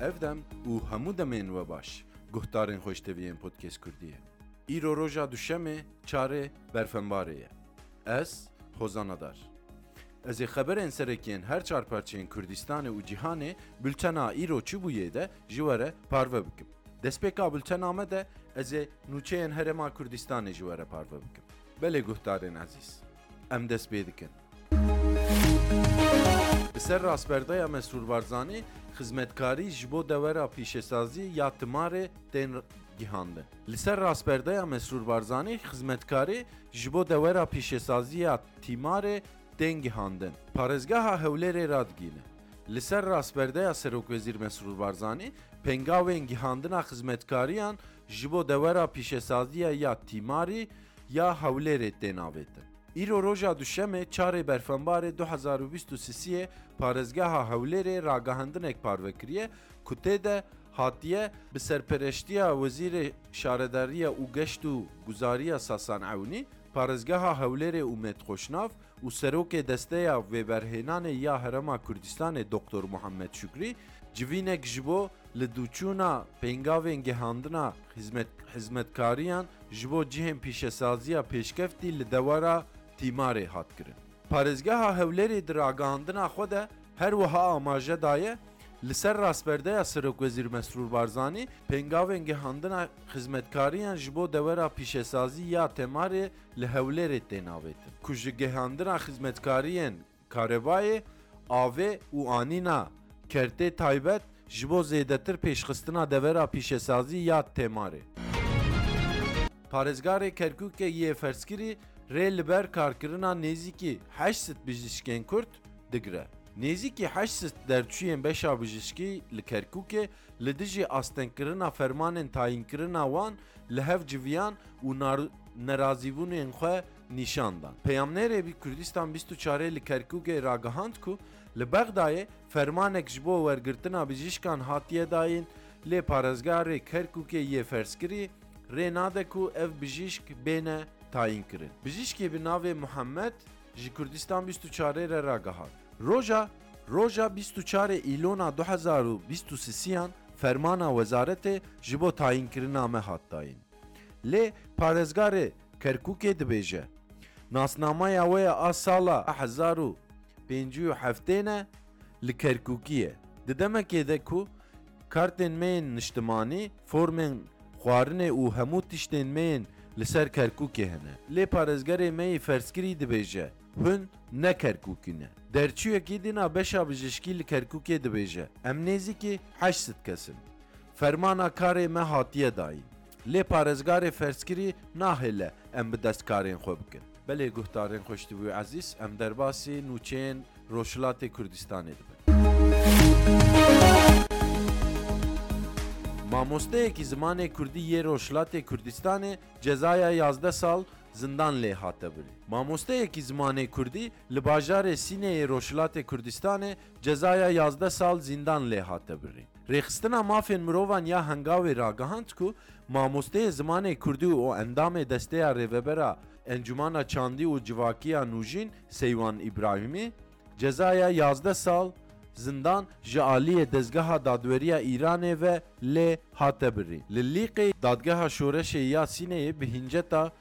Ev dem û hemû demên we baş. Guhdarên Xweşteviyên Podcast Kurdiyê. Îro roja duşemê çarê berfembarê ye. Ez Hozan Adar. Ez ê xeberên serekî yên her çar parçeyên Kurdistanê û cîhanê bultena îro çi bûyê de ji we re parve bikim. Destpêka bultena me de ez ê nûçeyên Herêma Kurdistanê ji we re parve bikim. Belê guhdarên ezîz. Em dest pê dikin. Bi ser Rastberdeya Mesrûr Barzanî, xizmetkarî ji bo dewera pîşesazî ya timarê tên gihandin. Li ser Rastberdeya Mesrûr Barzanî, xizmetkarî ji bo dewera pîşesazî ya tîmarê tên gihandin. Parêzgeha Hewlêrê radigîne, li ser Rastberdeya Serokwezîr Mesrûr Barzanî, pêngavên gihandina xizmetkariyan ji bo dewera pîşesaziya ya tîmarî, ya Hewlêrê tên avêtin. Îro roja Duşemê çarê Berfembarê du hezar û bîst û sisiyê parêzgeha Hewlêrê ragihendinek parve kiriye ku tê de hatiye bi serpereştiya Wezîrê Şaredariya û Geşt û Guzariya Sasan Ewnî, parêzgeha Hewlêrê Umêt Xoşnav, û serokê desteya vêberhênanê ya Herêma Kurdistanê Doktor Muhammed Şukrî civînek ji bo lidûçûna pêngavên gihandina hizmetkariyan ji bo cihên pîşesaziya pêşkeftî li dewera tîmarê hat kirin. Parêzgeha Hewlêrê di ragihandina xwe de her wiha amaje daye, Li ser rastberdeya Serokwezîr Mesrûr Barzanî pêngavên gihandina hizmetkariyan ji bo dewera pîşesazî ya têmarê li Hewlêrê tên avêtin ku ji gehandina xizmetkariyên karebayê, avê û anîna kertê taybet ji bo zêdetir pêşxistina devera pîşesazî ya Têmarê. Parêzgarê Kerkûkê yê Ferzkirî rê li ber karkirina nêzîkî heşt sed bijîşkên Kurd digire. Nêzîkî heşt sed derçûyên beşa bijîşkî li Kerkûkê li dijî astengkirina fermanên tayînkirina wan li hev civiyan û nerazîbûnên xwe nîşan dan. Peyamnêrê Bî Kurdistan bîst û çar ê li Kerkûgê ragihand ku li Bexdayê fermanek ji bo wergirtina bijîşkan hatiye dayîn lê parezgeha rê Kerkûkê yê ferzkirî rê nade ku ev bijîşk bêne tayînkirin. Bijîşkê bi navê Muhammed, ji Kurdistan bîst û çarê re ragihand. Roja Roja bîst û çarê Îlona du hezar û bîst û sisiyan fermana wezaretê ji bo tayînkirina me hat dayîn. Lê parêzgarê Kerkûkê dibêje, Nasnamaya we ya a sala hezar û pêncî û heftê ne li Kerkûkî ye. Di demekê de ku Kartên me yên niştimanî, formên xwarinê û hemû tiştên me yên li ser Kerkûkê hene. Lê parêzgerê me yê ferzkirî dibêje, Hûn ne Kerkûkî ne. Derçûyek yê dîna beşa bijîşkî li Kerkûkê dibêje, Em nêzîkî heşt sed kes in. Fermana karê me hatiye dayîn. Lê parêzgarê ferzkirî nahêle em bi dest karên xwe bikin. Belê guhdarên xwe ji te bû ezîz, em derbasî nûçeyên Rojhilatê Kurdistanê dibin. Mamosteyekî zimanê kurdî yê Rojhilatê Kurdistanê cezaya yazdeh sal zindan lê hate birî. Mamosteyekî zimanê kurdî li bajarê Sîneyê Rojhilatê Kurdistanê cezaya yazdeh sal zîndan lê hate birîn. Rêxistina Mafên Mirovan ya Hengawê ragihand ku mamosteyê zimanê kurdî û endamê desteya rêvebera Encûmana Çandî û Civakî ya Nûjîn Seywan Îbrahîmî cezaya yazdeh sal zindan ji aliyê Dezgeha Dadweriya Îranê ve lê hate birîn. Li Lîqê Dadgeha Şoreşê ya Sîneyê bi hînceta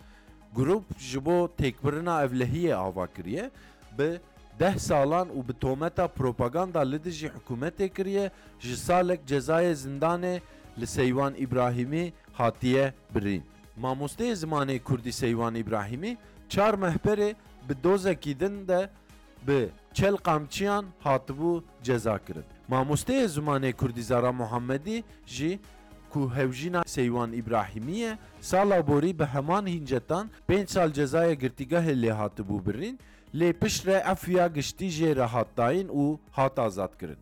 Grûp ji bo têkbirina evlehiyê ava kiriye, bi deh salan û bi tometa propaganda li dijî hikûmetê kiriye, ji salek cezayê zindanê li Seywan Îbrahîmî hatiye birîn. Mamosteyê zimanê kurdî Seywan Îbrahîmî çar meh berê bi dozekî din de bi çel qamçiyan hatibû cezakirin. Mamosteyê zimanê kurdî Zara Muhammedî jî ku hevjîna Seywan Îbrahîmî ye, sala borî bi heman hîncetan pênc sal cezaya girtîgehê lê hatibû birîn, lê piştre efûya giştî jê re hat dayîn û hat azadkirin.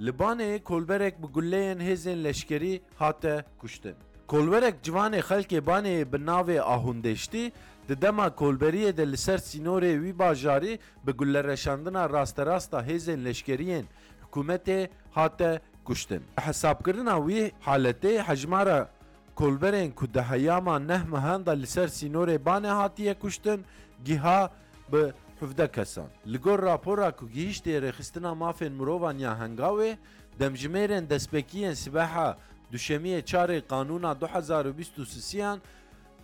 Li Baneyê kolberek bi guleyên hêzên leşkerî hate kuştin. Kolberek ciwanê xelkê Baneyê bi navê Ahundeştî di dema kolberiyê de li ser sînorê wî bajarî bi gulereşandina rasterast a hêzên leşkeriyên hikûmetê hate kuştin. Bi hesabkirina wî haletê hejmara kolberên ku di heyama neh mehan de li ser sînorê Bane hatiye kuştin giha bi hevdeh kesan. Li gor rapora ku gihîştê Rêxistina Mafên Mirovan ya Hengawê, Demjimêrên destpêkiyên sibeha Duşemiyê çarê qanûna du hezar û bîst û sisiyan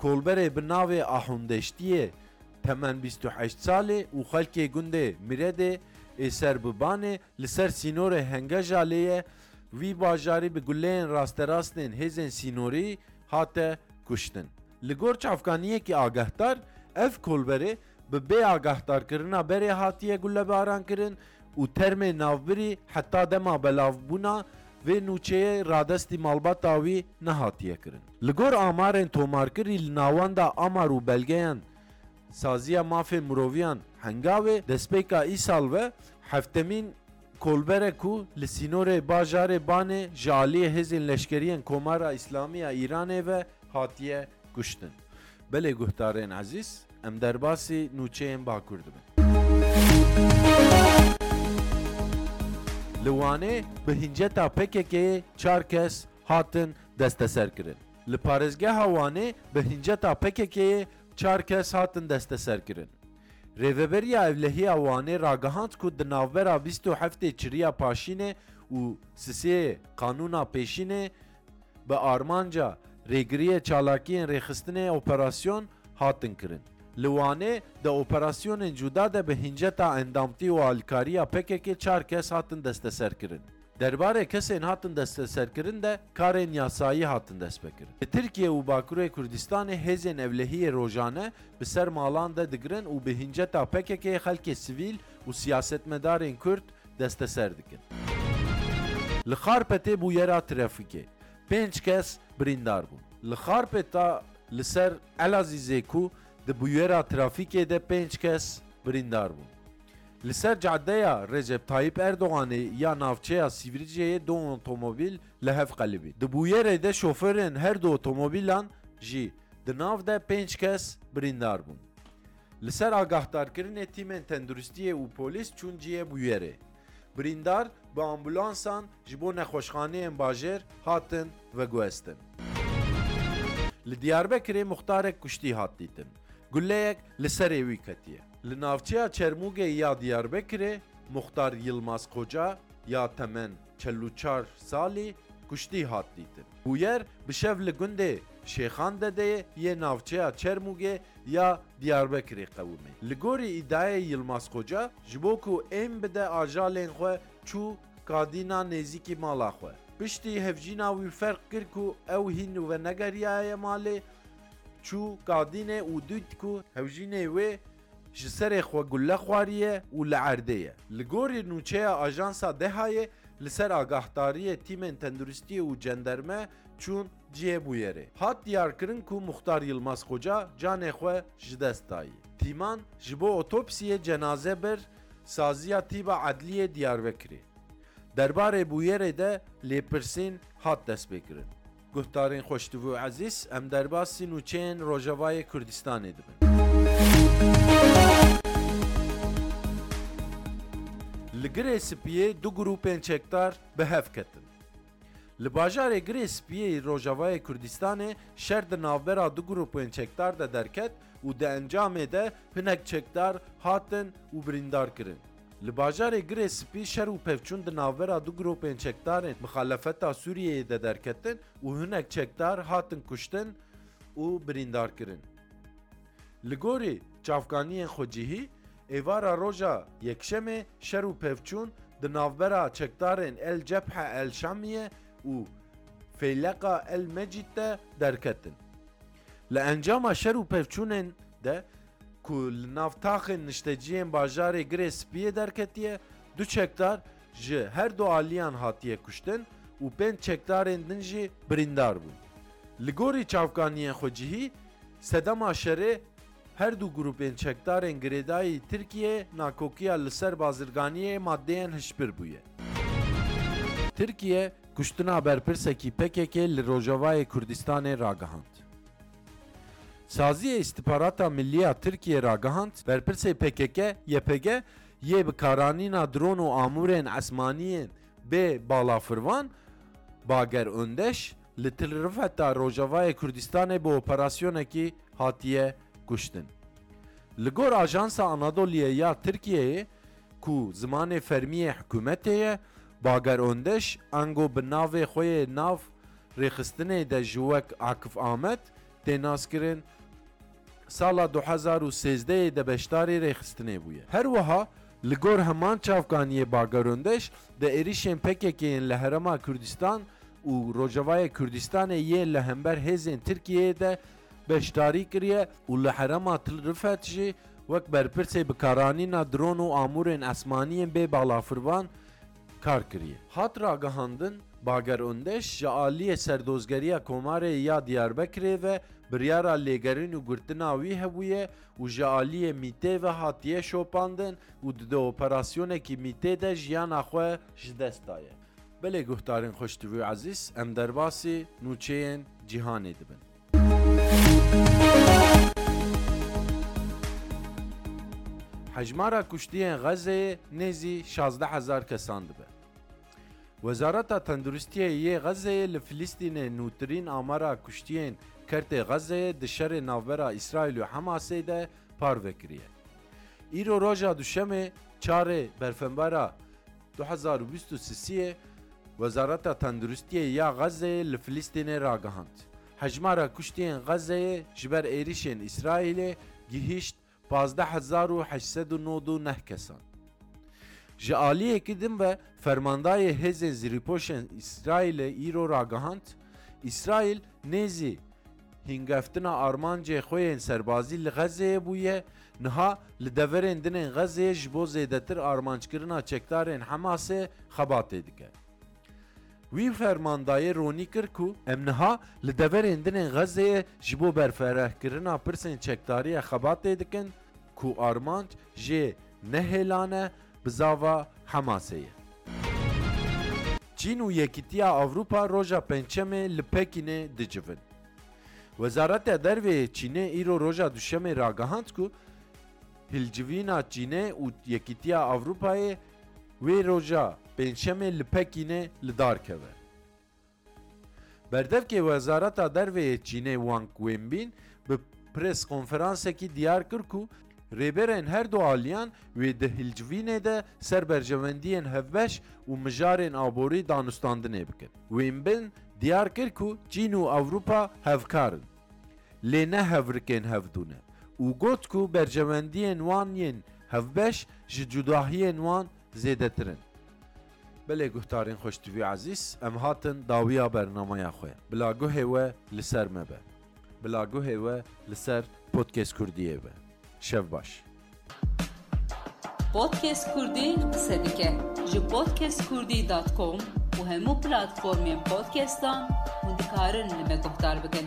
kolberê bi navê Ahûn Deştiyê temen bîst û heşt salî û xelkê gundê Miredê ê ser bi Banê li ser sînorê Hengejalê ye wî bajarî bi guleyên rasterastên hêzên sînorî hate kuştin. Li gor çavkaniyekî agehdar ev kolberê Bi bê agahdarkirina berê hatiye gulebarankirin û termê navbirî heta dema belavbûna vê nûçeyê radestî malbata wî nehatiye kirin. Li gor amarên tomarkirî li navenda amar û belgeyan Saziya Mafên Miroviyan Hengavê, destpêka îsal ve heftemîn, Kolberek ku li sînorê bajarê Banê ji aliyê hêzên leşkeriyên Komara Îslamî ya Îranê ve hatiye kuştin. Belê guhdarên ezîz, em derbasî nûçeyên Bakur dibin. Li Wanê bi hinceta PKK'ê çar kes hatin desteserkirin. Li parêzgeha Wanê bi hinceta PKK'ê çar kes hatin desteserkirin. Rêveberiya Ewlehiya Wanê ragihand ku di navbera bîst û heftê çiriya paşînê û sisê qanûna pêşînê bi armanca rêgiriyê çalakiyên rêxistinê operasyon hatin kirin. Li Wanê di operasyonên cuda de bi hinceta endamtî û alîkariya PKK'ê çar kes hatin desteserkirin. Derbarê kesên hatin desteserkirin de karên yasayî hatin destpêkirin. Li Tirkiye û Bakurê Kurdistanê hêzên evlehiyê rojane bi ser malan de digirin û bi hinceta PKK'ê xelkê sivîl û siyasetmedarên Kurd desteser dikin. Li Xarpêtê bûyera trafîkê pênc kes birîndar bûn. Li Xarpêta li ser Elazîzê ku di bûyera trafîkê de pênc kes birîndar bûn. Li ser cadeya Recep Tayyip Erdoganê ya navçeya Sîvricê yê du otomobîl li hev qelibîn. Di bûyerê de şofêrên her du otomobîlan jî di nav de pênc kes birîndar bûn. Li ser agahdarkirinê tîmên tenduristiyê û polîs çûn cihê bûyerê. Birîndar bi ambulansan ji bo nexweşxaneyên bajêr hatin veguhestin. Li Diyarbekirê muxtarek kuştî hat dîtin. Guleyek li serê wî ketiye. Li navçeya Çermûgê ya Diyarbekirê Muxtar Yilmaz Koca ya temen çel û çar salî kuştî hat dîtin. Bûyer bi şev li gundê Şêxan Dedeyê yê navçeya Çermûgê ya Diyarbekirê qewimî. Li gorî îdiayê Yilmaz Koca, ji bo ku êm bide ajalên xwe çû kadîna nêzîkî mala xwe. Piştî hevjîna wî ferq kir ku ew hîn venegeriyayê malê, Çû Kadînê û dît ku hewjînê wê ji serê xwe gule xwariye û li erdê ye. Li gorî nûçeya Ajansa DEHA'yê li ser agahdariyê tîmên tenduristiyê û cenderme çûn cihê bûyerê. Hat diyarkirin ku Muxtar Yilmaz Xoca canê xwe ji dest dayî. Tîman ji bo otopsiyê cenaze bir saziya Tîba Edliyê Diyarbekirê. Derbarê bûyerê de lêpirsîn hat destpêkirin. Guhdarên xweş divû ezîz, em derbasî nûçeyên Rojavayê Kurdistanê dibin. Li Girê Spiyê du grûpên çekdar bi hev ketin. Li bajarê Girê Spiyê yê Rojavayê Kurdistanê şer di navbera du grûpên çekdar de derket û di encamê de hinek çekdar hatin û birîndar kirin. Li bajarê Girê Spî şer û pevçûn di navbera du giropên çekdarên mixalefeta Sûriyeyê de derketin û hinek çekdar hatin kuştin û birîndarkirin. Li gorî çavkaniyên xwecihî, êvara roja Yekşemê şer û pevçûn di navbera çekdarên El Cebhe El Şamiye û Feyleqa El Mecîd de derketin. Li encama şer û pevçûnên de ku li nav taxên nişteciyên bajarê Girê Spiyê derketiye, du çekdar ji her du aliyan hatiye kuştin û pênc çekdarên din jî birîndar bûn. Li gorî çavkaniyên xwecihî, sedema şerê her du grûpên çekdarên girêdayî Tirkiyeyê nakokiya li ser bazirganiyê yê maddeyên hişbir bûye. Tirkiye kuştina berpirsekî PKK'ê li Rojavayê Kurdistanê ragihand. Saziyê Îstîxbarata Millî ya Tirkiyê ragihand, berpirsê pkk, ypg, yê bi karanîna dron û amûrên esmaniyên bê balafirvan, Bager Ondeş, li Til Rifet a rojavayê Kurdistanê bi operasyonekî hatiye kuştin. Li gor Ajansa Anadoliye ya Tirkiyeyê ku zimanê fermiyê hikûmetê ye, Bager Ondeş ango bi navê xwe yê nav Rêxistinê de ji wek Akif Amed tê naskirin, sala du hezar û sêzdeyê de beşdarî rêxistinê bûye. Her wiha li gor heman çavkaniyê Bagerondeş de êrişên pkk yên li Herêma Kurdistan û Rojavayê Kurdistanê yê li hember hêzên Tirkiyeyê de beşdarî kiriye û li Herêma Til Rifet jî wek berpirsê bikaranîna dron û amûrên esmaniyên bê balafirvan kar kiriye. Hat ragihandin, Bager Ondeş ji aliyê Serdozgeriya Komarê ya Diyarbekirê ve biryara lêgerîn û girtina wî hebûye û ji aliyê MĪT'ê ve hatiye şopandin û di di operasyonekî MÎT'ê de jiyana xwe ji dest daye. Belê guhdarên Xoştîvû Ezîz, em derbasî nûçeyên cîhanê dibin. Hejmara kuştiyên Xezeyê nêzî şazdeh hezar kesan dibe. Wezareta Tenduristiyê yê Xezeyê li Filîstînê nûtirîn amara kuştiyên Kertê Xezeyê di şerê navbera Îsraîl û Hemasê de parve kiriye. Îro roja Duşemê çarê berfenbara Du hezar û bîst û sisiyê Wezareta Tenduristiyê ya Xezzeyê li Filistînê ragihand, hejmara kuştiyên Xezzeyê ji ber êrişên Îsraîlê gihîşt pazdeh hezar û heşt sed û nod û neh kesan. Ji aliyekî din ve fermandayê hêzên zirîpoşên Îsraîlê îro ragihand, Îsraîl nêzî Hîngeftina armancê xwe yên serbazî li Xezzeyê bûye, niha li deverên din ên Xezzeyê ji bo zêdetir armanckirina çekdarên Hemasê xebatê dike. Wî fermandayê ronî kir ku, Em niha li deverên din ên Xezzeyê ji bo berfirehkirina pirsên çekdariyê xebatê dikin ku armanc jê nehêlane bi zava Hamasê ye. Çîn û Yekîtiya Ewropa roja Pêncşemê li Pekînê dicivin. Wezareta Derve yê Çînê îro roja Duşemê ragihand ku hilcivîna Çînê û Yekîtiya Ewropayê wê roja Pêncşemê li Pekînê li dar keve. Berdevkê Wezareta Derve yê Çînê Wang Wenbin bi press konferansekî diyar kir ku rêberên her du aliyan wê di hilcivînê de ser berjewendiyên hevbeş û mijarên aborî danûstandinê bikin. Wenbin diyar kir ku Çîn û Ewropa hevkar in, lê ne hevrikên hevdû ne û got ku berjewendiyên wan yên hevbeş ji cudahiyên wan zêdetir in. Belê guhdarên xweş tivî ezîz em hatin dawiya bernameya xwe bila guhê we li ser me be bila guhê we li ser podcast kurdiyê be şev baş. Podcast Kurdî qise dike ji podcastkurdî dot com û hemû platformên podcastan hûn dikarin li me guhdar bikin.